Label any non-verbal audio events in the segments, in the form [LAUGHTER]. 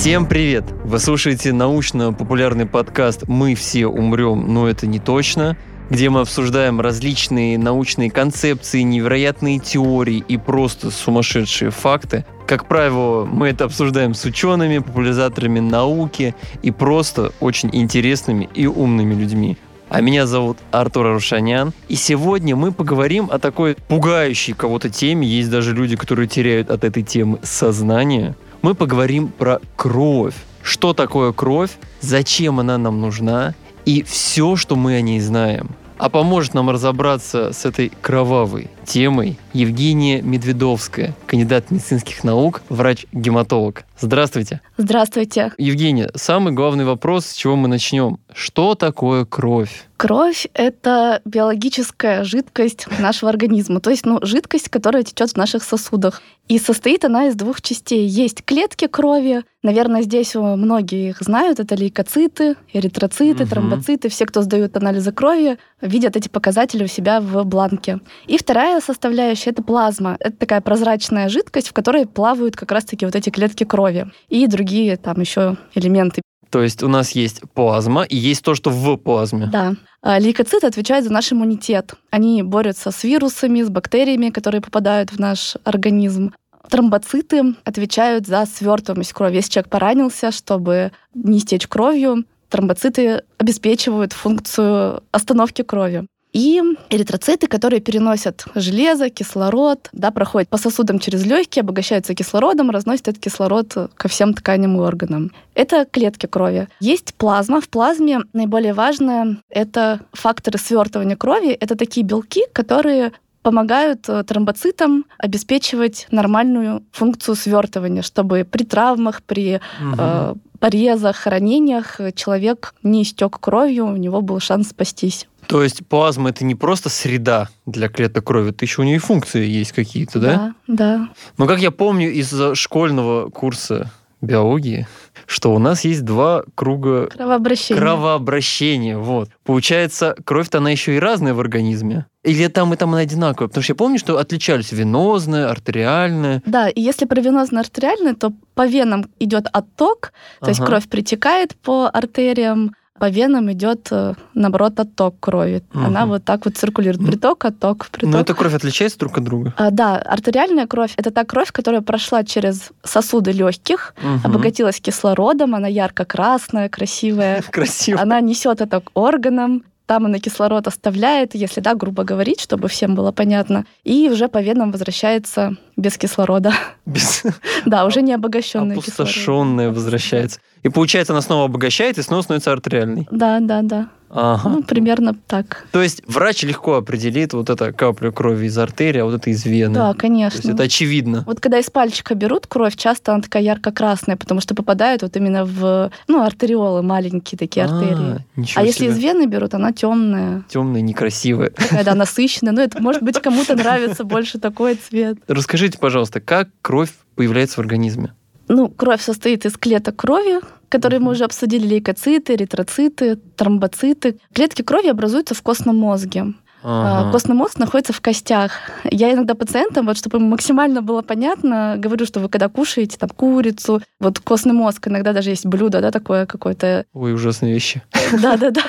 Всем привет! Вы слушаете научно-популярный подкаст «Мы все умрем, но это не точно», где мы обсуждаем различные научные концепции, невероятные теории и просто сумасшедшие факты. Как правило, мы это обсуждаем с учеными, популяризаторами науки и просто очень интересными и умными людьми. А меня зовут Артур Арушанян. И сегодня мы поговорим о такой пугающей кого-то теме. Есть даже люди, которые теряют от этой темы сознание. Мы поговорим про кровь. Что такое кровь? Зачем она нам нужна? И все, что мы о ней знаем. А поможет нам разобраться с этой кровавой темой Евгения Медведовская, кандидат медицинских наук, врач-гематолог. Здравствуйте. Здравствуйте. Евгения, самый главный вопрос, с чего мы начнем. Что такое кровь? Кровь — это биологическая жидкость нашего организма, то есть ну, жидкость, которая течет в наших сосудах. И состоит она из двух частей. Есть клетки крови, наверное, здесь многие их знают, это лейкоциты, эритроциты, угу. тромбоциты. Все, кто сдают анализы крови, видят эти показатели у себя в бланке. И вторая составляющая — это плазма. Это такая прозрачная жидкость, в которой плавают как раз-таки вот эти клетки крови и другие там еще элементы то есть у нас есть плазма и есть то, что в плазме. Да. А, лейкоциты отвечают за наш иммунитет. Они борются с вирусами, с бактериями, которые попадают в наш организм. Тромбоциты отвечают за свертываемость крови. Если человек поранился, чтобы не стечь кровью, тромбоциты обеспечивают функцию остановки крови. И эритроциты, которые переносят железо, кислород, да, проходят по сосудам через легкие, обогащаются кислородом, разносят этот кислород ко всем тканям и органам. Это клетки крови. Есть плазма. В плазме наиболее важное — это факторы свертывания крови. Это такие белки, которые помогают э, тромбоцитам обеспечивать нормальную функцию свертывания, чтобы при травмах, при угу. э, порезах, ранениях человек не истек кровью, у него был шанс спастись. То есть плазма это не просто среда для клеток крови, это еще у нее функции есть какие-то, да? Да, да. Но как я помню из школьного курса биологии, что у нас есть два круга кровообращения. кровообращения. Вот. Получается, кровь-то она еще и разная в организме. Или там и там она одинаковая? Потому что я помню, что отличались венозная, артериальная. Да, и если про венозно-артериальную, то по венам идет отток, то ага. есть кровь притекает по артериям, по венам идет, э, наоборот, отток крови. Угу. Она вот так вот циркулирует. Приток, отток, приток. Но эта кровь отличается друг от друга? А, да, артериальная кровь — это та кровь, которая прошла через сосуды легких, угу. обогатилась кислородом, она ярко-красная, красивая. [LAUGHS] Красивая. Она несет это к органам, там она кислород оставляет, если да, грубо говорить, чтобы всем было понятно, и уже по венам возвращается без кислорода. [LAUGHS] Без... [LAUGHS] Да, уже не обогащенная Опустошенная возвращается. И получается, она снова обогащает и снова становится артериальной. Да, да, да. Ага. Ну, примерно так. То есть врач легко определит вот это каплю крови из артерии, а вот это из вены. Да, конечно. То есть это очевидно. Вот когда из пальчика берут кровь, часто она такая ярко-красная, потому что попадает вот именно в ну, артериолы, маленькие такие а, артерии. А если из вены берут, она темная. Темная, некрасивая. Такая, да, насыщенная. Ну, это, может быть, кому-то нравится больше такой цвет. Расскажите, пожалуйста, как кровь появляется в организме? Ну, кровь состоит из клеток крови, которые мы уже обсудили, лейкоциты, эритроциты, тромбоциты. Клетки крови образуются в костном мозге. А, ага. Костный мозг находится в костях. Я иногда пациентам, вот чтобы им максимально было понятно, говорю, что вы когда кушаете там курицу, вот костный мозг, иногда даже есть блюдо, да, такое какое-то... Ой, ужасные вещи. [LAUGHS] Да-да-да.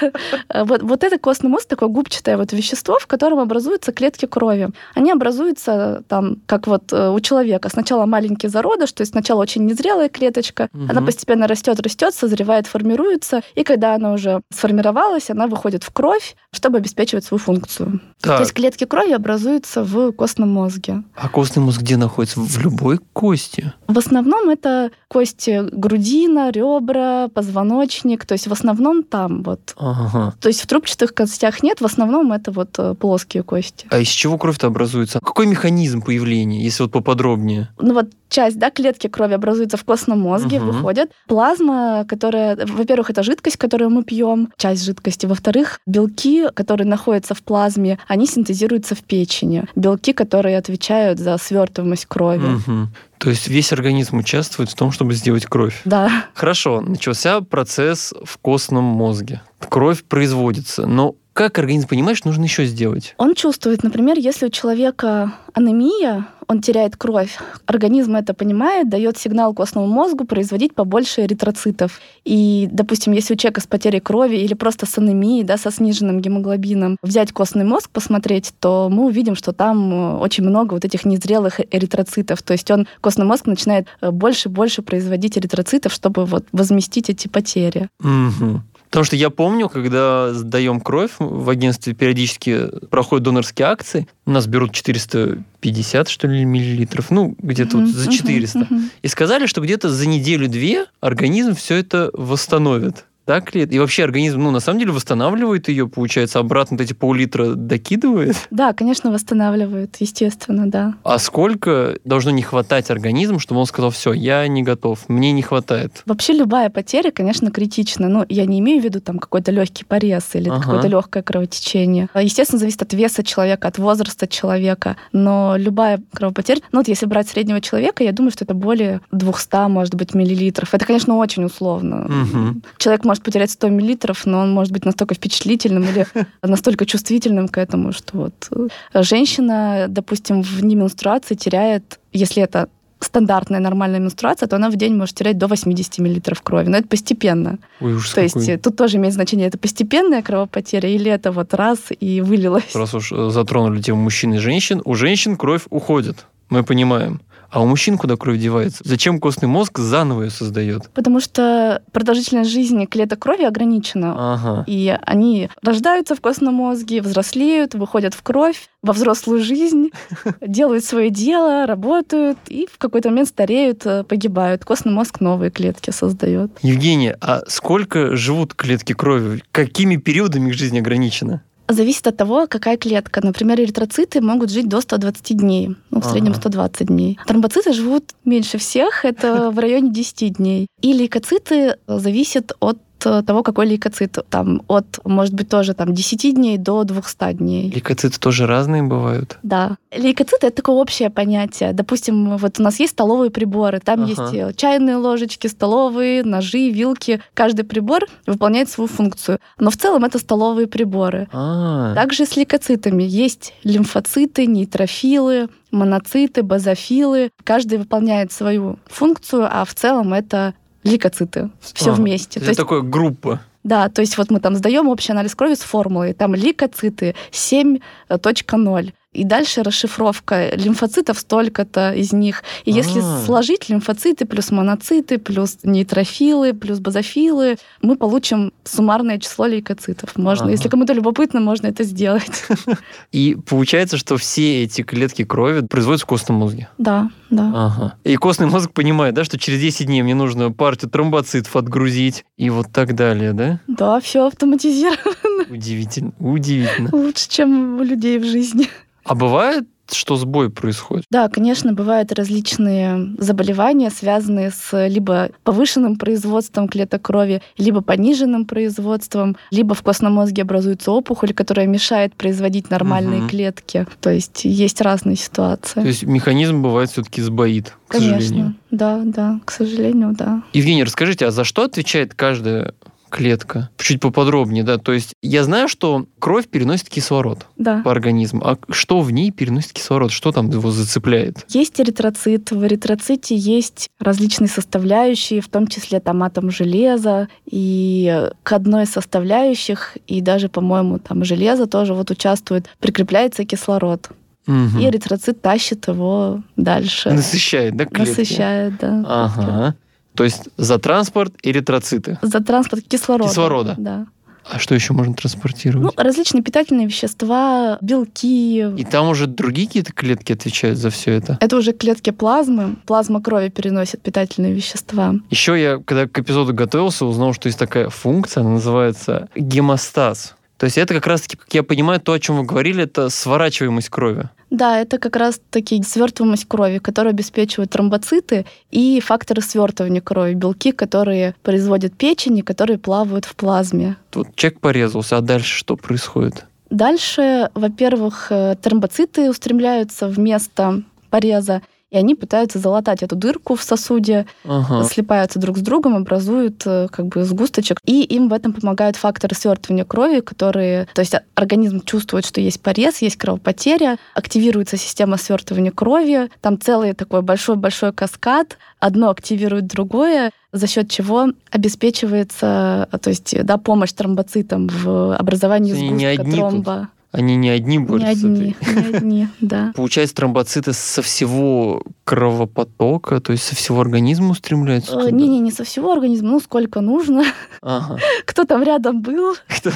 Вот, вот это костный мозг, такое губчатое вот вещество, в котором образуются клетки крови. Они образуются там, как вот э, у человека. Сначала маленький зародыш, то есть сначала очень незрелая клеточка, угу. она постепенно растет, растет, созревает, формируется, и когда она уже сформировалась, она выходит в кровь, чтобы обеспечивать свою функцию функцию. Так. То есть клетки крови образуются в костном мозге. А костный мозг где находится? В любой кости? В основном это кости грудина, ребра, позвоночник. То есть в основном там вот. Ага. То есть в трубчатых костях нет, в основном это вот э, плоские кости. А из чего кровь-то образуется? Какой механизм появления, если вот поподробнее? Ну вот часть, да, клетки крови образуются в костном мозге, угу. выходят. Плазма, которая, во-первых, это жидкость, которую мы пьем, часть жидкости. Во-вторых, белки, которые находятся в плазме, они синтезируются в печени. Белки, которые отвечают за свертываемость крови. Угу. То есть весь организм участвует в том, чтобы сделать кровь. Да. Хорошо, начался процесс в костном мозге. Кровь производится, но как организм понимает, что нужно еще сделать? Он чувствует, например, если у человека анемия, он теряет кровь. Организм это понимает, дает сигнал костному мозгу производить побольше эритроцитов. И, допустим, если у человека с потерей крови или просто с анемией, да, со сниженным гемоглобином, взять костный мозг, посмотреть, то мы увидим, что там э, очень много вот этих незрелых эритроцитов. То есть он, костный мозг начинает э, больше и больше производить эритроцитов, чтобы вот возместить эти потери. Угу. Потому что я помню, когда сдаем кровь, в агентстве периодически проходят донорские акции, у нас берут 450, что ли, миллилитров, ну, где-то uh-huh, вот за 400. Uh-huh, uh-huh. И сказали, что где-то за неделю-две организм все это восстановит. Так ли? И вообще организм, ну, на самом деле, восстанавливает ее, получается, обратно эти пол-литра докидывает? Да, конечно, восстанавливает, естественно, да. А сколько должно не хватать организм, чтобы он сказал, все, я не готов, мне не хватает? Вообще любая потеря, конечно, критична. Но я не имею в виду там какой-то легкий порез или ага. какое-то легкое кровотечение. Естественно, зависит от веса человека, от возраста человека. Но любая кровопотеря, ну вот если брать среднего человека, я думаю, что это более 200, может быть, миллилитров. Это, конечно, очень условно. Угу. Человек может потерять 100 миллилитров, но он может быть настолько впечатлительным или [LAUGHS] настолько чувствительным к этому, что вот э, женщина, допустим, в неменструации теряет, если это стандартная нормальная менструация, то она в день может терять до 80 миллилитров крови. Но это постепенно. Ой, ужас то какой. есть тут тоже имеет значение, это постепенная кровопотеря или это вот раз и вылилось. Раз уж э, затронули тему мужчин и женщин, у женщин кровь уходит. Мы понимаем. А у мужчин куда кровь девается? Зачем костный мозг заново ее создает? Потому что продолжительность жизни клеток крови ограничена. Ага. И они рождаются в костном мозге, взрослеют, выходят в кровь, во взрослую жизнь, [LAUGHS] делают свое дело, работают и в какой-то момент стареют, э, погибают. Костный мозг новые клетки создает. Евгения, а сколько живут клетки крови? Какими периодами их жизнь ограничена? Зависит от того, какая клетка. Например, эритроциты могут жить до 120 дней, ну, в среднем 120 дней. Тромбоциты живут меньше всех, это в районе 10 дней. И лейкоциты зависят от того, какой лейкоцит. Там от, может быть, тоже там 10 дней до 200 дней. Лейкоциты тоже разные бывают? Да. Лейкоциты — это такое общее понятие. Допустим, вот у нас есть столовые приборы, там ага. есть э, чайные ложечки, столовые, ножи, вилки. Каждый прибор выполняет свою функцию. Но в целом это столовые приборы. А-а-а. Также с лейкоцитами есть лимфоциты, нейтрофилы, моноциты, базофилы. Каждый выполняет свою функцию, а в целом это лейкоциты. Все а, вместе. Это то есть, такая группа. Да, то есть вот мы там сдаем общий анализ крови с формулой, там лейкоциты 7.0. И дальше расшифровка лимфоцитов столько-то из них. И если А-а-а. сложить лимфоциты плюс моноциты, плюс нейтрофилы, плюс базофилы, мы получим суммарное число лейкоцитов. Можно, А-а-а. если кому-то любопытно, можно это сделать. [LAUGHS] И получается, что все эти клетки крови производятся в костном мозге? Да, да. Ага. И костный мозг понимает, да, что через 10 дней мне нужно партию тромбоцитов отгрузить и вот так далее, да? Да, все автоматизировано. Удивительно, удивительно. Лучше, чем у людей в жизни. А бывает, что сбой происходит? Да, конечно, бывают различные заболевания, связанные с либо повышенным производством клеток крови, либо пониженным производством, либо в костном мозге образуется опухоль, которая мешает производить нормальные угу. клетки. То есть есть разные ситуации. То есть механизм бывает все-таки сбоит, к Конечно, сожалению. да, да, к сожалению, да. Евгений, расскажите, а за что отвечает каждая клетка. Чуть поподробнее, да. То есть я знаю, что кровь переносит кислород да. по организму. А что в ней переносит кислород? Что там его зацепляет? Есть эритроцит. В эритроците есть различные составляющие, в том числе там атом железа. И к одной из составляющих, и даже, по-моему, там железо тоже вот участвует, прикрепляется кислород. Угу. И эритроцит тащит его дальше. Насыщает, да, клетки? Насыщает, да. Ага. То есть за транспорт эритроциты. За транспорт кислорода. Кислорода. Да. А что еще можно транспортировать? Ну, различные питательные вещества, белки. И там уже другие какие-то клетки отвечают за все это? Это уже клетки плазмы. Плазма крови переносит питательные вещества. Еще я, когда к эпизоду готовился, узнал, что есть такая функция, она называется гемостаз. То есть это как раз-таки, как я понимаю, то, о чем вы говорили, это сворачиваемость крови. Да, это как раз-таки свертываемость крови, которая обеспечивает тромбоциты и факторы свертывания крови, белки, которые производят печень и которые плавают в плазме. Тут человек порезался, а дальше что происходит? Дальше, во-первых, э, тромбоциты устремляются в место пореза, и они пытаются залатать эту дырку в сосуде, Ага. слипаются друг с другом, образуют э, как бы сгусточек. И им в этом помогают факторы свертывания крови, которые... То есть организм чувствует, что есть порез, есть кровопотеря, активируется система свертывания крови, там целый такой большой-большой каскад, одно активирует другое, за счет чего обеспечивается, то есть, да, помощь тромбоцитам в образовании Они не сгустка одни тут тромба. Они не одни Не борются. с одни, не одни, [LAUGHS] да. Получается, тромбоциты со всего кровопотока, то есть со всего организма устремляются? Э, туда? Не-не, не со всего организма, ну сколько нужно. Ага. [LAUGHS] Кто там рядом был, Кто-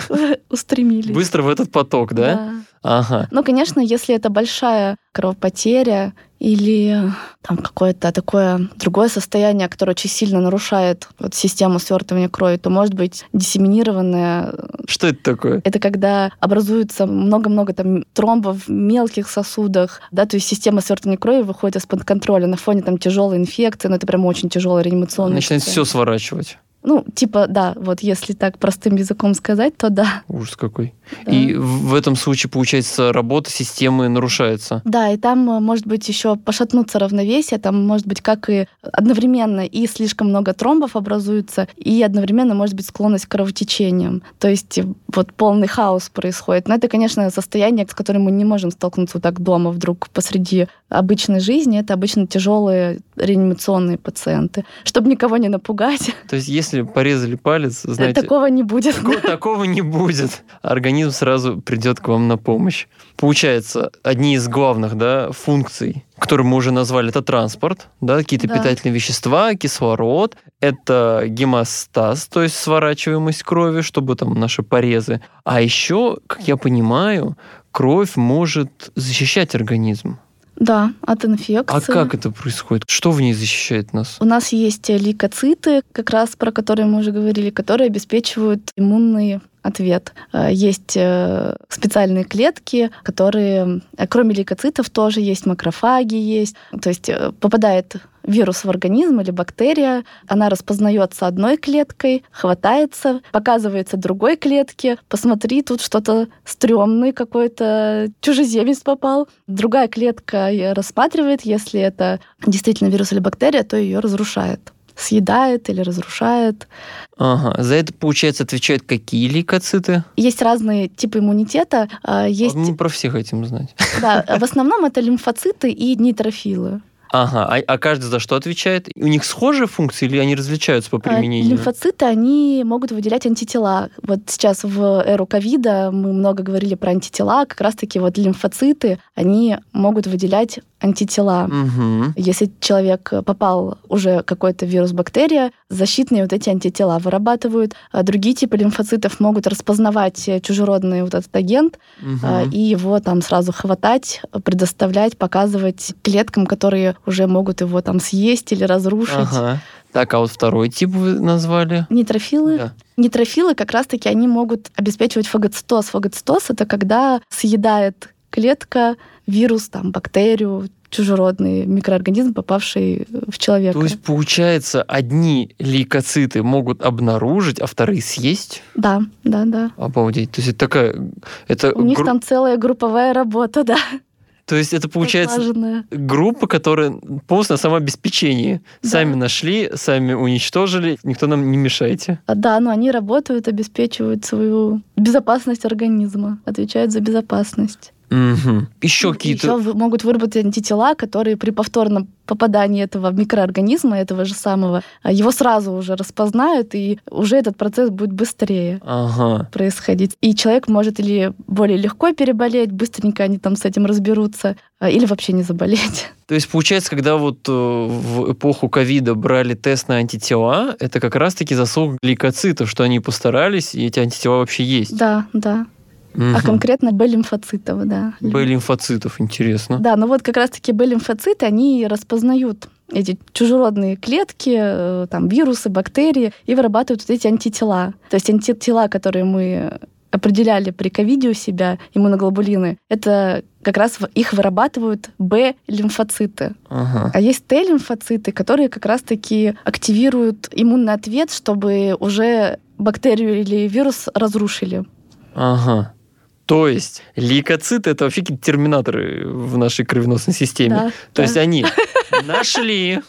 устремились. Быстро в этот поток, да? Ага. Ну, конечно, если это большая кровопотеря или там какое-то такое другое состояние, которое очень сильно нарушает вот, систему свертывания крови, то может быть диссеминированное. Что это такое? Это когда образуется много-много там тромбов в мелких сосудах, да, то есть система свертывания крови выходит из-под контроля на фоне там тяжелой инфекции, но это прям очень тяжелое реанимационное. Начинает все сворачивать. Ну, типа, да, вот если так простым языком сказать, то да. Ужас какой. да. И в этом случае, получается, работа системы нарушается. Да, и там э, может быть еще пошатнуться равновесие, там может быть как и одновременно и слишком много тромбов образуется, и одновременно может быть склонность к кровотечениям. То есть э, вот полный хаос происходит. Но это, конечно, состояние, с которым мы не можем столкнуться вот так дома вдруг посреди обычной жизни. Это обычно тяжелые реанимационные пациенты. Чтобы никого не напугать, То есть, если порезали палец, знаете, такого не будет. такого, такого не будет. Организм сразу придет к вам на помощь. Получается, одни из главных да, функций, которые мы уже назвали, это транспорт, да, какие-то Да. питательные вещества, кислород, это гемостаз, то есть сворачиваемость крови, чтобы там наши порезы. А еще, как я понимаю, кровь может защищать организм. Да, от инфекции. А как это происходит? Что в ней защищает нас? У нас есть лейкоциты, как раз про которые мы уже говорили, которые обеспечивают иммунный ответ. Э, Есть э, специальные клетки, которые, э, кроме лейкоцитов, тоже есть макрофаги, есть. То есть попадает вирус в организм или бактерия, она распознается одной клеткой, хватается, показывается другой клетке, посмотри, тут что-то стрёмный какой-то чужеземец попал. Другая клетка рассматривает, если это действительно вирус или бактерия, то ее разрушает съедает или разрушает. Ага. За это, получается, отвечают какие лейкоциты? Есть разные типы иммунитета. а, Есть, Мы про всех хотим знать. да, в основном это лимфоциты и нейтрофилы. Ага, а, а каждый за что отвечает? У них схожие функции или они различаются по А, применению? Лимфоциты, они могут выделять антитела. Вот сейчас в эру ковида мы много говорили про антитела. Как раз-таки вот лимфоциты, они могут выделять антитела. Мгм. Если человек попал уже какой-то вирус, бактерия, защитные вот эти антитела вырабатывают. А другие типы лимфоцитов могут распознавать чужеродный вот этот агент а, и его там сразу хватать, предоставлять, показывать клеткам, которые уже могут его там съесть или разрушить. Ага. Так, а вот второй тип вы назвали? Нейтрофилы. Да. Нейтрофилы как раз-таки они могут обеспечивать фагоцитоз. Фагоцитоз это когда съедает клетка вирус, там, бактерию, чужеродный микроорганизм, попавший в человека. То есть, получается, одни лейкоциты могут обнаружить, а вторые съесть? Да, да, да. Обалдеть. То есть это такая... Это У них гру- там целая групповая работа, [LAUGHS] да. То есть это получается отлаженная. группа, которая полностью на самообеспечении. Да. Сами нашли, сами уничтожили, никто нам не мешайте. А, Да, но они работают, обеспечивают свою безопасность организма, отвечают за безопасность. Мгм. Еще Еще какие-то... могут выработать антитела, которые при повторном попадании этого микроорганизма, этого же самого, а, его сразу уже распознают, и уже этот процесс будет быстрее Ага. происходить. И человек может или более легко переболеть, быстренько они там с этим разберутся, а, или вообще не заболеть. [LAUGHS] То есть, получается, когда вот э, в эпоху ковида брали тест на антитела, это как раз-таки заслуга гликоцитов, что они постарались, и эти антитела вообще есть. Да, да. Мгм. А конкретно Б-лимфоцитов, да. Б-лимфоцитов, интересно. Да, ну вот как раз-таки Б-лимфоциты, они распознают эти чужеродные клетки, э, там, вирусы, бактерии, и вырабатывают вот эти антитела. То есть антитела, которые мы определяли при ковиде у себя, иммуноглобулины, это как раз их вырабатывают Б-лимфоциты. Ага. А есть Т-лимфоциты, которые как раз-таки активируют иммунный ответ, чтобы уже бактерию или вирус разрушили. Ага. То есть лейкоциты это вообще какие-то терминаторы в нашей кровеносной системе. Да, То да. есть они [LAUGHS] нашли,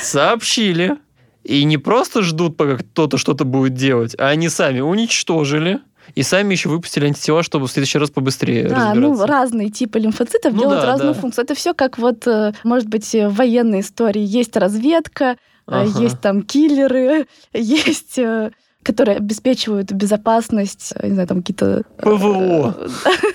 сообщили, и не просто ждут, пока кто-то что-то будет делать, а они сами уничтожили и сами еще выпустили антитела, чтобы в следующий раз побыстрее Да, ну разные типы лимфоцитов Ну делают да, разную да. функцию. Это все как вот, э, может быть, э, в военной истории есть разведка, э, Ага. есть там киллеры, [LAUGHS] есть которые обеспечивают безопасность, э, не знаю, там какие-то... э, ПВО.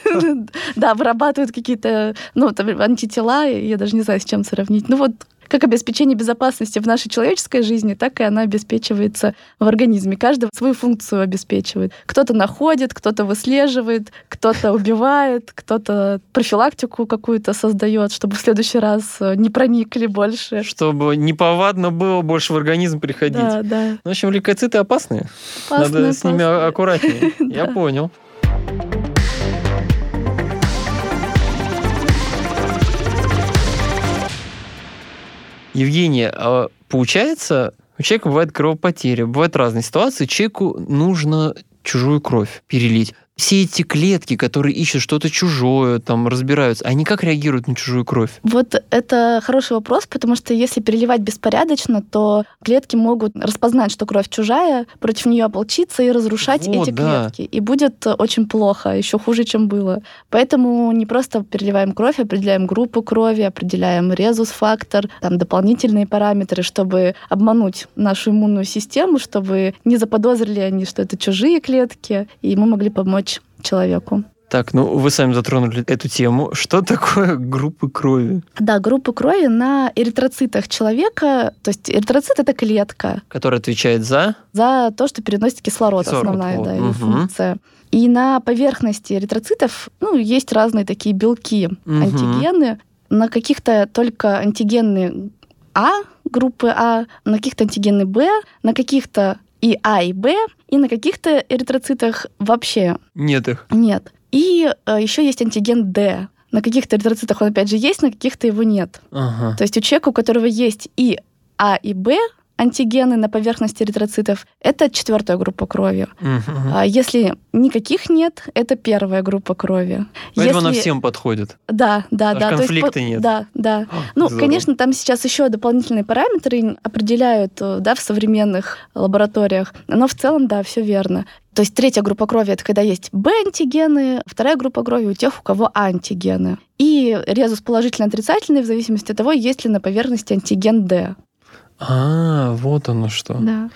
[LAUGHS] Да, вырабатывают какие-то, ну, там, антитела, я даже не знаю, с чем сравнить. Ну вот как обеспечение безопасности в нашей человеческой жизни, так и она обеспечивается в организме. Каждый свою функцию обеспечивает. Кто-то находит, кто-то выслеживает, кто-то убивает, кто-то профилактику какую-то создает, чтобы в следующий раз э, не проникли больше. Чтобы неповадно было больше в организм приходить. Да, да. В общем, лейкоциты опасные. Опасно, Надо с ними аккуратнее. [LAUGHS] Я понял. Евгения, а получается, у человека бывает кровопотеря, бывают разные ситуации, человеку нужно чужую кровь перелить. Все эти клетки, которые ищут что-то чужое, там разбираются, они как реагируют на чужую кровь? Вот это хороший вопрос, потому что если переливать беспорядочно, то клетки могут распознать, что кровь чужая, против нее ополчиться и разрушать Вот, эти да. клетки. И будет очень плохо, еще хуже, чем было. Поэтому не просто переливаем кровь, определяем группу крови, определяем резус-фактор, там дополнительные параметры, чтобы обмануть нашу иммунную систему, чтобы не заподозрили они, что это чужие клетки, и мы могли помочь человеку. Так, ну вы сами затронули эту тему. Что такое группы крови, Да, группы крови на эритроцитах человека, то есть эритроцит это клетка которая отвечает за... за то, что переносит кислород, Кислород, основная вот, да, мгм. функция. И на поверхности эритроцитов ну, есть разные такие белки, Мгм. антигены. На каких-то только антигены А, группы А, на каких-то антигены Б, на каких-то и А, и Б, и на каких-то эритроцитах вообще Нет их. нет. И еще есть антиген Д. На каких-то эритроцитах он опять же есть, на каких-то его нет. Ага. То есть у человека, у которого есть и А, и Б антигены на поверхности эритроцитов, это четвертая группа крови. Мгм. А если никаких нет, это первая группа крови. Поэтому она Если- всем подходит. Да, да, Аж да. то есть конфликта по- нет. Да, да. А, Ну, здорово. конечно, там сейчас еще дополнительные параметры определяют, э, да, в современных лабораториях. Но в целом, да, все верно. То есть третья группа крови это когда есть Б-антигены, вторая группа крови у тех, у кого А-антигены. И резус положительно-отрицательный в зависимости от того, есть ли на поверхности антиген Д. А, вот оно что. Да.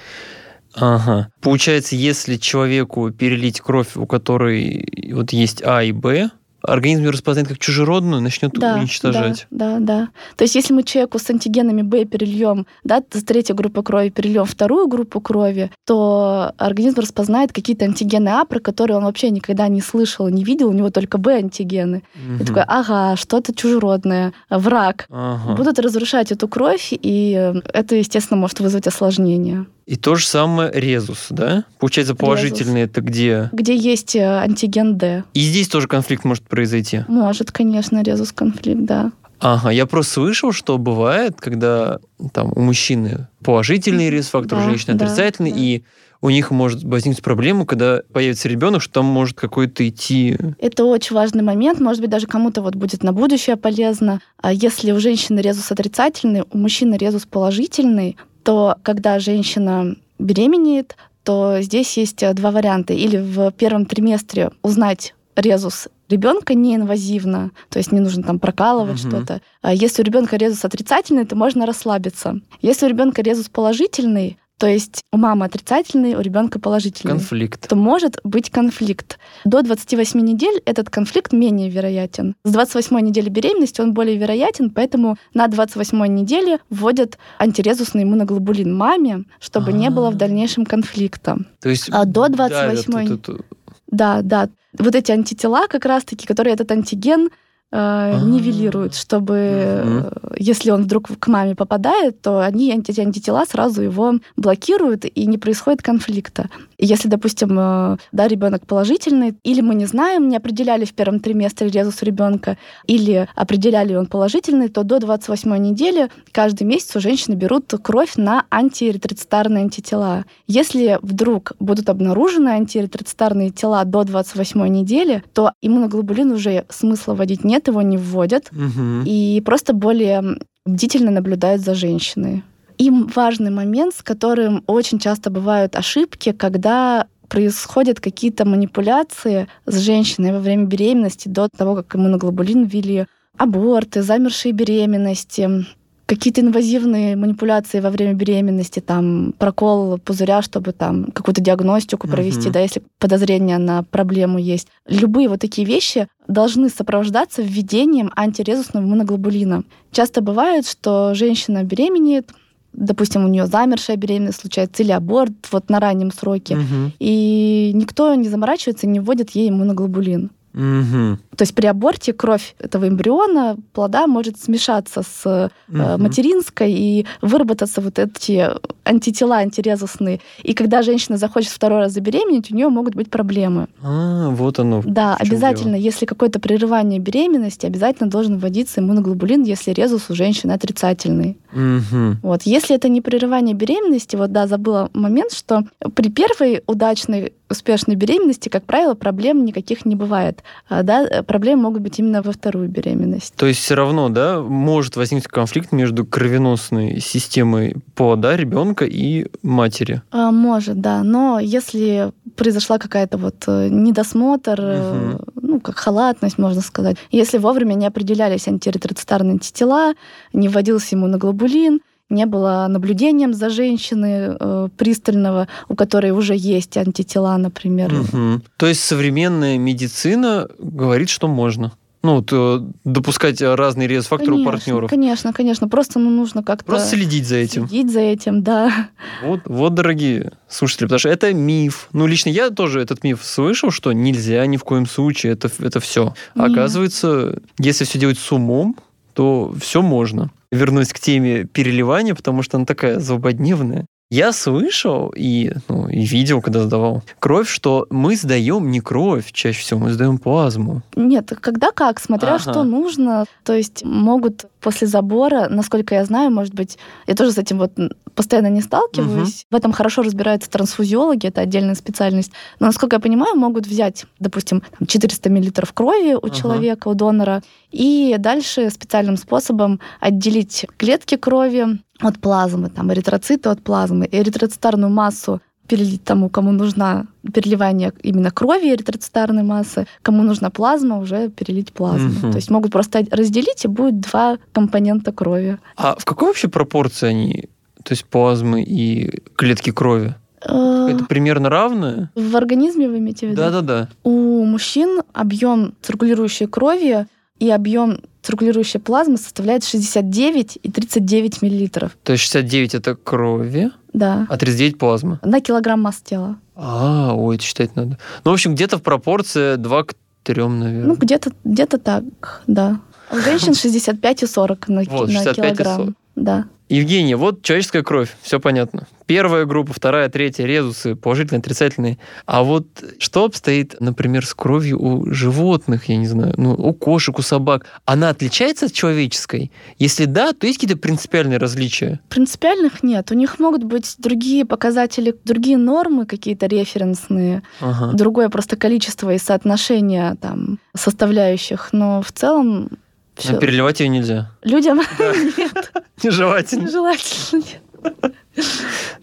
Ага. Получается, если человеку перелить кровь, у которой вот есть А и Б, организм ее распознает как чужеродную, начнет Да, уничтожать. Да, да, да. То есть если мы человеку с антигенами Б перельем, да, с третьей группы крови перельем вторую группу крови, то организм распознает какие-то антигены А, про которые он вообще никогда не слышал, не видел, у него только Б-антигены. И Мгм. такой, ага, что-то чужеродное, враг. Ага. Будут разрушать эту кровь, и это, естественно, может вызвать осложнения. И то же самое резус, да? Получается, положительный это где? Где есть э, антиген Д. И здесь тоже конфликт может произойти. Может, конечно, резус-конфликт, да. Ага, я просто слышал, что бывает, когда там у мужчины положительный резус-фактор, у Да, женщины да, отрицательный, да. и у них может возникнуть проблема, когда появится ребенок, что там может какой-то идти. Это очень важный момент, может быть, даже кому-то вот будет на будущее полезно. А если у женщины резус отрицательный, у мужчины резус положительный, то когда женщина беременеет, то здесь есть э, два варианта. Или в первом триместре узнать резус ребенка неинвазивно, то есть не нужно там прокалывать Мгм. что-то. А если у ребенка резус отрицательный, то можно расслабиться. Если у ребенка резус положительный, то есть у мамы отрицательный, у ребенка положительный Конфликт. то может быть конфликт. До 28 недель этот конфликт менее вероятен. С 28 недели беременности он более вероятен, поэтому на 28 неделе вводят антирезусный иммуноглобулин маме, чтобы не было в А. дальнейшем конфликта. То есть А до да, 28-й это- это- Да, да. Вот эти антитела как раз-таки, которые этот антиген э, нивелируют, чтобы угу. если он вдруг к маме попадает, то они эти антитела сразу его блокируют и не происходит конфликта. Если, допустим, э, да, ребенок положительный, или мы не знаем, не определяли в первом триместре резус ребенка, или определяли он положительный, то до 28 недели каждый месяц у женщины берут кровь на антиэритроцитарные антитела. Если вдруг будут обнаружены антиэритроцитарные тела до 28 недели, то иммуноглобулин уже смысла вводить нет, его не вводят, угу. и просто более бдительно наблюдают за женщиной. И важный момент, с которым очень часто бывают ошибки, когда происходят какие-то манипуляции с женщиной во время беременности до того, как иммуноглобулин ввели, аборты, замершие беременности, какие-то инвазивные манипуляции во время беременности, там прокол пузыря, чтобы там какую-то диагностику провести, uh-huh. да, если подозрение на проблему есть. Любые вот такие вещи должны сопровождаться введением антирезусного иммуноглобулина. Часто бывает, что женщина беременеет, допустим, у нее замершая беременность случается или аборт вот на раннем сроке, угу. и никто не заморачивается, не вводит ей иммуноглобулин. Угу. То есть при аборте кровь этого эмбриона, плода может смешаться с угу. материнской и выработаться вот эти антитела антирезусные. И когда женщина захочет второй раз забеременеть, у нее могут быть проблемы. А, вот оно. Да, обязательно, дело. если какое-то прерывание беременности, обязательно должен вводиться иммуноглобулин, если резус у женщины отрицательный. Угу. Вот, если это не прерывание беременности, вот да, забыла момент, что при первой удачной успешной беременности, как правило, проблем никаких не бывает. А, да, проблемы могут быть именно во вторую беременность. То есть все равно, да, может возникнуть конфликт между кровеносной системой по да, ребенка и матери? А, может, да. Но если произошла какая-то вот э, недосмотр, угу. ну, как халатность, можно сказать, если вовремя не определялись антиретроцитарные антитела, не вводился иммуноглобулин, не было наблюдением за женщиной э, пристального, у которой уже есть антитела, например. Угу. То есть современная медицина говорит, что можно? Ну, то э, допускать разные резус-факторы у партнеров. Конечно, конечно. Просто ну, нужно как-то... Просто следить за этим. Следить за этим, да. Вот, вот, дорогие слушатели, потому что это миф. Ну, лично я тоже этот миф слышал, что нельзя ни в коем случае, это, это все. Оказывается, если все делать с умом, то все можно вернусь к теме переливания, потому что она такая злободневная. Я слышал и, ну, и видел, когда сдавал кровь, что мы сдаем не кровь, чаще всего мы сдаем плазму. Нет, когда как, смотря ага. что нужно. То есть могут после забора, насколько я знаю, может быть, я тоже с этим вот постоянно не сталкиваюсь. Угу. В этом хорошо разбираются трансфузиологи, это отдельная специальность. Но, насколько я понимаю, могут взять, допустим, 400 мл крови у ага. человека, у донора, и дальше специальным способом отделить клетки крови от плазмы, там, эритроциты от плазмы, эритроцитарную массу перелить тому, кому нужна переливание именно крови эритроцитарной массы, кому нужна плазма, уже перелить плазму. Угу. То есть могут просто разделить, и будет два компонента крови. А в какой вообще пропорции они, то есть плазмы и клетки крови? Э, Это примерно равное? В организме вы имеете в виду? Да-да-да. У мужчин объем циркулирующей крови и объем циркулирующей плазмы составляет 69 и 39 миллилитров. То есть 69 это крови? Да. А 39 плазма? На килограмм масс тела. А, ой, это считать надо. Ну, в общем, где-то в пропорции 2 к 3, наверное. Ну, где-то где так, да. А у женщин [LAUGHS] 65 и 40 на, вот, на килограмм. Да. Евгения, вот человеческая кровь, все понятно. Первая группа, вторая, третья, резусы, положительные, отрицательные. А вот что обстоит, например, с кровью у животных, я не знаю, ну, у кошек, у собак? Она отличается от человеческой? Если да, то есть какие-то принципиальные различия? Принципиальных нет. У них могут быть другие показатели, другие нормы какие-то референсные, ага. другое просто количество и соотношение там составляющих, но в целом все. Но переливать ее нельзя. Людям [LAUGHS] нет. Нежелательно. Нежелательно нет.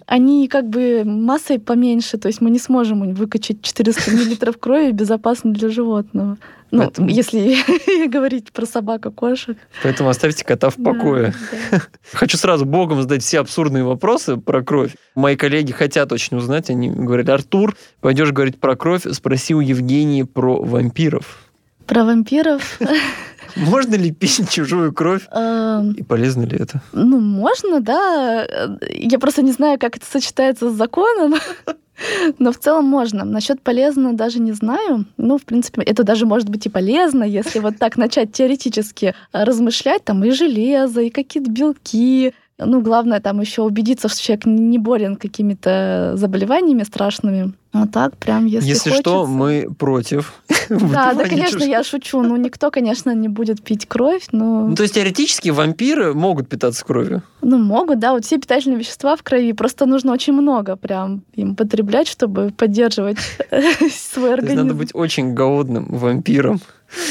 Они как бы массой поменьше, то есть мы не сможем выкачать 400 миллилитров крови безопасно для животного. Ну, Поэтому... если [LAUGHS] говорить про собак и кошек. Поэтому оставьте кота в покое. Да, да. [LAUGHS] Хочу сразу богом задать все абсурдные вопросы про кровь. Мои коллеги хотят очень узнать. Они говорят, Артур, пойдешь говорить про кровь, спроси у Евгении про вампиров. Про вампиров? Можно ли пить чужую кровь? [LAUGHS] Эм, И полезно ли это? Ну, можно, да. Я просто не знаю, как это сочетается с законом. Но в целом можно. Насчет полезно даже не знаю. Ну, в принципе, это даже может быть и полезно, если вот так начать теоретически размышлять. Там и железо, и какие-то белки, ну, главное там еще убедиться, что человек не болен какими-то заболеваниями страшными. А так прям, если Если хочется... что, мы против. [LAUGHS] Да, да, конечно, я шучу. Ну, никто, конечно, не будет пить кровь, но... Ну, то есть теоретически вампиры могут питаться кровью? Ну, могут, да. Вот все питательные вещества в крови. Просто нужно очень много прям им потреблять, чтобы поддерживать [LAUGHS] свой организм. Надо быть очень голодным вампиром.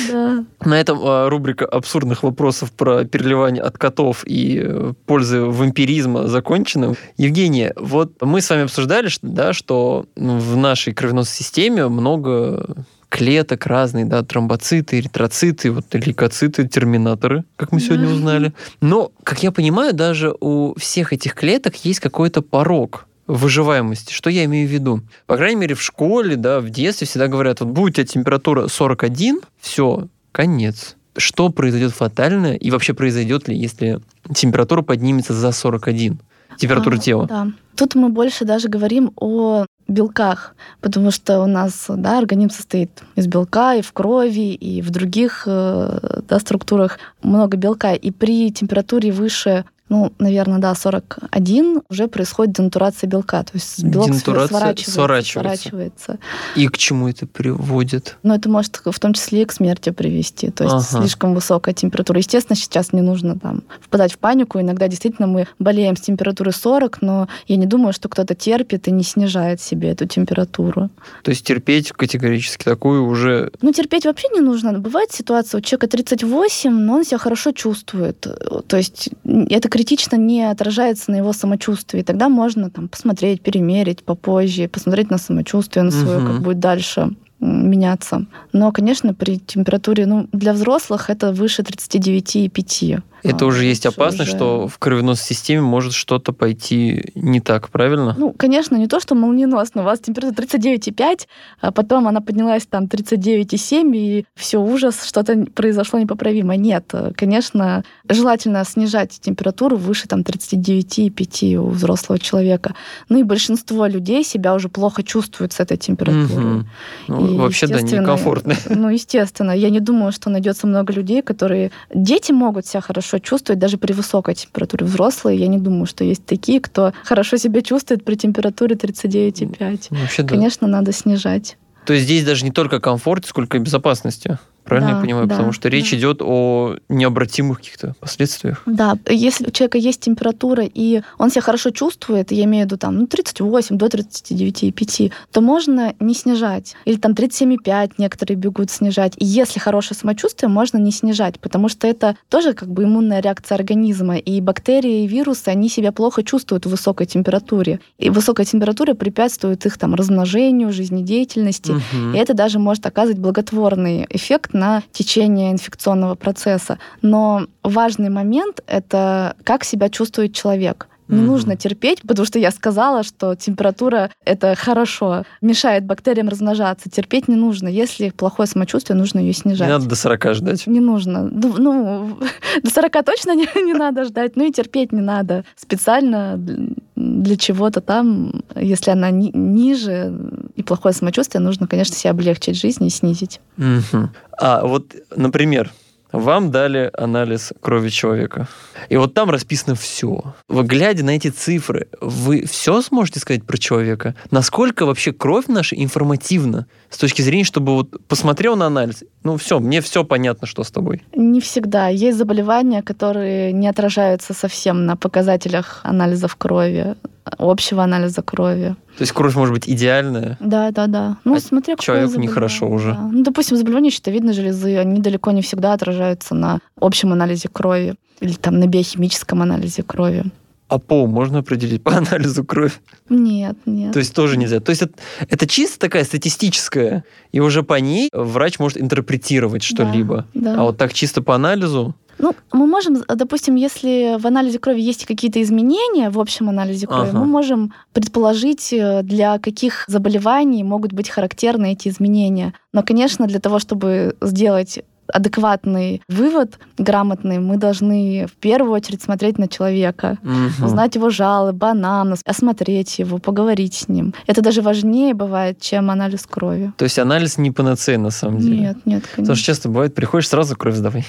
Да. На этом а, рубрика абсурдных вопросов про переливание от котов и э, пользы вампиризма закончена. Евгения, вот мы с вами обсуждали, что, да, что в нашей кровеносной системе много клеток разные, да, тромбоциты, эритроциты, вот лейкоциты, терминаторы, как мы сегодня узнали. Но, как я понимаю, даже у всех этих клеток есть какой-то порог выживаемости. Что я имею в виду? По крайней мере, в школе, да, в детстве всегда говорят, вот будет у тебя температура 41, все, конец. Что произойдет фатально и вообще произойдет ли, если температура поднимется за 41? Температура а, тела. Да. Тут мы больше даже говорим о белках, потому что у нас да, организм состоит из белка и в крови, и в других э, да, структурах много белка. И при температуре выше ну, наверное, да, 41 уже происходит денатурация белка, то есть белок сворачивается, сворачивается. сворачивается. И к чему это приводит? Ну, это может в том числе и к смерти привести, то есть ага. слишком высокая температура. Естественно, сейчас не нужно там впадать в панику, иногда действительно мы болеем с температурой 40, но я не думаю, что кто-то терпит и не снижает себе эту температуру. То есть терпеть категорически такую уже... Ну, терпеть вообще не нужно. Бывает ситуация, у человека 38, но он себя хорошо чувствует. То есть это критично не отражается на его самочувствии. Тогда можно там посмотреть, перемерить попозже, посмотреть на самочувствие, на свое, угу. как будет дальше меняться. Но, конечно, при температуре, ну, для взрослых это выше 39,5. Это а, уже есть опасность, уже... что в кровеносной системе может что-то пойти не так, правильно? Ну, конечно, не то, что молниеносно. У вас температура 39,5, а потом она поднялась там 39,7, и все, ужас, что-то произошло непоправимо. Нет, конечно, желательно снижать температуру выше там 39,5 у взрослого человека. Ну и большинство людей себя уже плохо чувствуют с этой температурой. Угу. Ну, вообще, да, некомфортно. Ну, естественно. Я не думаю, что найдется много людей, которые... Дети могут себя хорошо хорошо чувствовать даже при высокой температуре. Взрослые, я не думаю, что есть такие, кто хорошо себя чувствует при температуре 39,5. Вообще, Конечно, да. надо снижать. То есть здесь даже не только комфорт, сколько и безопасности. Правильно да, я понимаю? Да, Потому что речь да. идет о необратимых каких-то последствиях. Да, если у человека есть температура, и он себя хорошо чувствует, я имею в виду там ну, 38 до 39,5, то можно не снижать. Или там 37,5 некоторые бегут снижать. И если хорошее самочувствие, можно не снижать, потому что это тоже как бы иммунная реакция организма. И бактерии, и вирусы, они себя плохо чувствуют в высокой температуре. И высокая температура препятствует их там размножению, жизнедеятельности. Угу. И это даже может оказывать благотворный эффект на течение инфекционного процесса. Но важный момент — это как себя чувствует человек. Не mm-hmm. нужно терпеть, потому что я сказала, что температура — это хорошо, мешает бактериям размножаться. Терпеть не нужно. Если плохое самочувствие, нужно ее снижать. Не надо до 40 ждать. Не нужно. Ну, ну [LAUGHS] до 40 точно не, не надо ждать, ну и терпеть не надо. Специально для чего-то там, если она ни, ниже и плохое самочувствие, нужно, конечно, себе облегчить жизнь и снизить. Угу. А вот, например, вам дали анализ крови человека. И вот там расписано все. Вы, глядя на эти цифры, вы все сможете сказать про человека? Насколько вообще кровь наша информативна с точки зрения, чтобы вот посмотрел на анализ, ну все, мне все понятно, что с тобой. Не всегда. Есть заболевания, которые не отражаются совсем на показателях анализов крови общего анализа крови. То есть кровь может быть идеальная? Да, да, да. Ну, а смотря человеку нехорошо уже. Да. Ну, допустим, заболевания щитовидной железы, они далеко не всегда отражаются на общем анализе крови или там на биохимическом анализе крови. А пол можно определить по [LAUGHS] анализу крови? Нет, нет. То есть тоже нельзя. То есть это, это чисто такая статистическая, и уже по ней врач может интерпретировать что-либо. Да, да. А вот так чисто по анализу ну, мы можем, допустим, если в анализе крови есть какие-то изменения в общем анализе крови, ага. мы можем предположить, э, для каких заболеваний могут быть характерны эти изменения. Но, конечно, для того, чтобы сделать адекватный вывод, грамотный, мы должны в первую очередь смотреть на человека, угу. узнать его жалобы, анамнез, осмотреть его, поговорить с ним. Это даже важнее бывает, чем анализ крови. То есть анализ не панацея на самом деле? Нет, нет, конечно. Потому что часто бывает, приходишь, сразу кровь сдавай.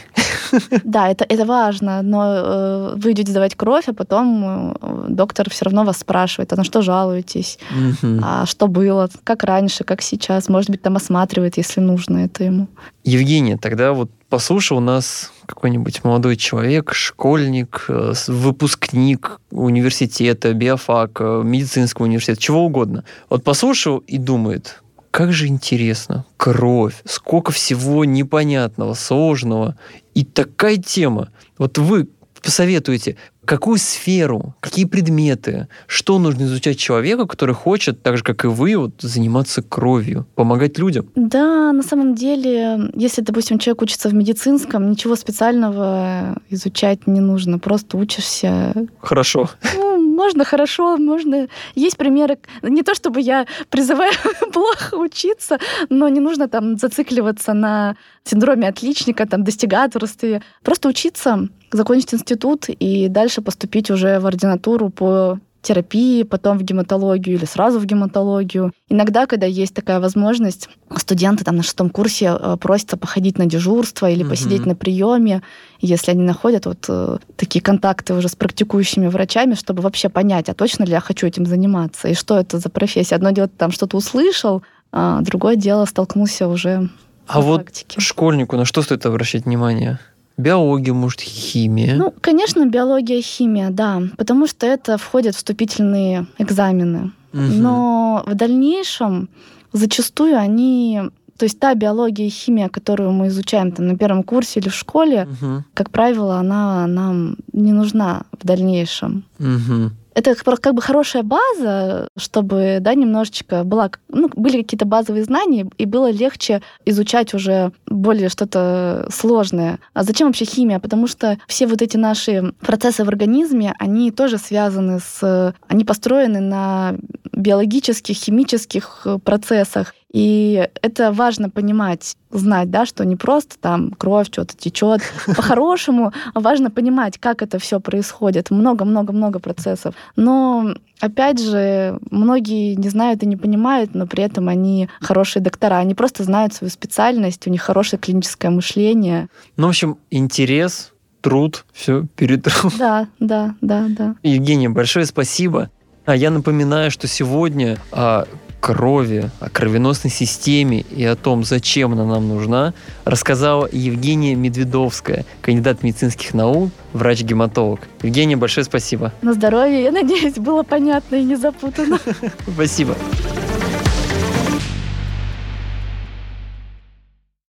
[LAUGHS] Да, это, это важно, но э, вы идете сдавать кровь, а потом э, доктор все равно вас спрашивает, а на что жалуетесь, угу. а что было, как раньше, как сейчас, может быть, там осматривает, если нужно это ему. Евгения, тогда вот послушал нас какой-нибудь молодой человек, школьник, э, выпускник университета, биофака, медицинского университета, чего угодно. Вот послушал и думает, как же интересно, кровь, сколько всего непонятного, сложного. И такая тема. Вот вы посоветуете, какую сферу, какие предметы, что нужно изучать человеку, который хочет, так же, как и вы, вот, заниматься кровью, помогать людям? Да, на самом деле, если, допустим, человек учится в медицинском, ничего специального изучать не нужно, просто учишься. Хорошо. Ну, можно хорошо, можно... Есть примеры, не то чтобы я призываю [LAUGHS] плохо учиться, но не нужно там зацикливаться на синдроме отличника, там, достигаторстве. Просто учиться, закончить институт и дальше поступить уже в ординатуру по терапии, потом в гематологию или сразу в гематологию. Иногда, когда есть такая возможность, студенты там на шестом курсе э, просятся походить на дежурство или угу. посидеть на приеме, если они находят вот э, такие контакты уже с практикующими врачами, чтобы вообще понять, а точно ли я хочу этим заниматься, и что это за профессия. Одно дело, ты там что-то услышал, а другое дело, столкнулся уже а вот практике. школьнику на что стоит обращать внимание? Биология, может, химия? Ну, конечно, биология, химия, да, потому что это входят вступительные экзамены. Угу. Но в дальнейшем зачастую они то есть та биология и химия, которую мы изучаем там, на первом курсе или в школе, угу. как правило, она нам не нужна в дальнейшем. Угу это как бы хорошая база, чтобы, да, немножечко была, ну, были какие-то базовые знания, и было легче изучать уже более что-то сложное. А зачем вообще химия? Потому что все вот эти наши процессы в организме, они тоже связаны с... Они построены на биологических, химических процессах. И это важно понимать, знать, да, что не просто там кровь что-то течет. [LAUGHS] По-хорошему важно понимать, как это все происходит. Много-много-много процессов. Но Опять же, многие не знают и не понимают, но при этом они хорошие доктора. Они просто знают свою специальность, у них хорошее клиническое мышление. Ну, в общем, интерес, труд, все перед Да, да, да, да. Евгения, большое спасибо. А я напоминаю, что сегодня а, крови, о кровеносной системе и о том, зачем она нам нужна, рассказала Евгения Медведовская, кандидат медицинских наук, врач-гематолог. Евгения, большое спасибо. На здоровье, я надеюсь, было понятно и не запутано. Спасибо.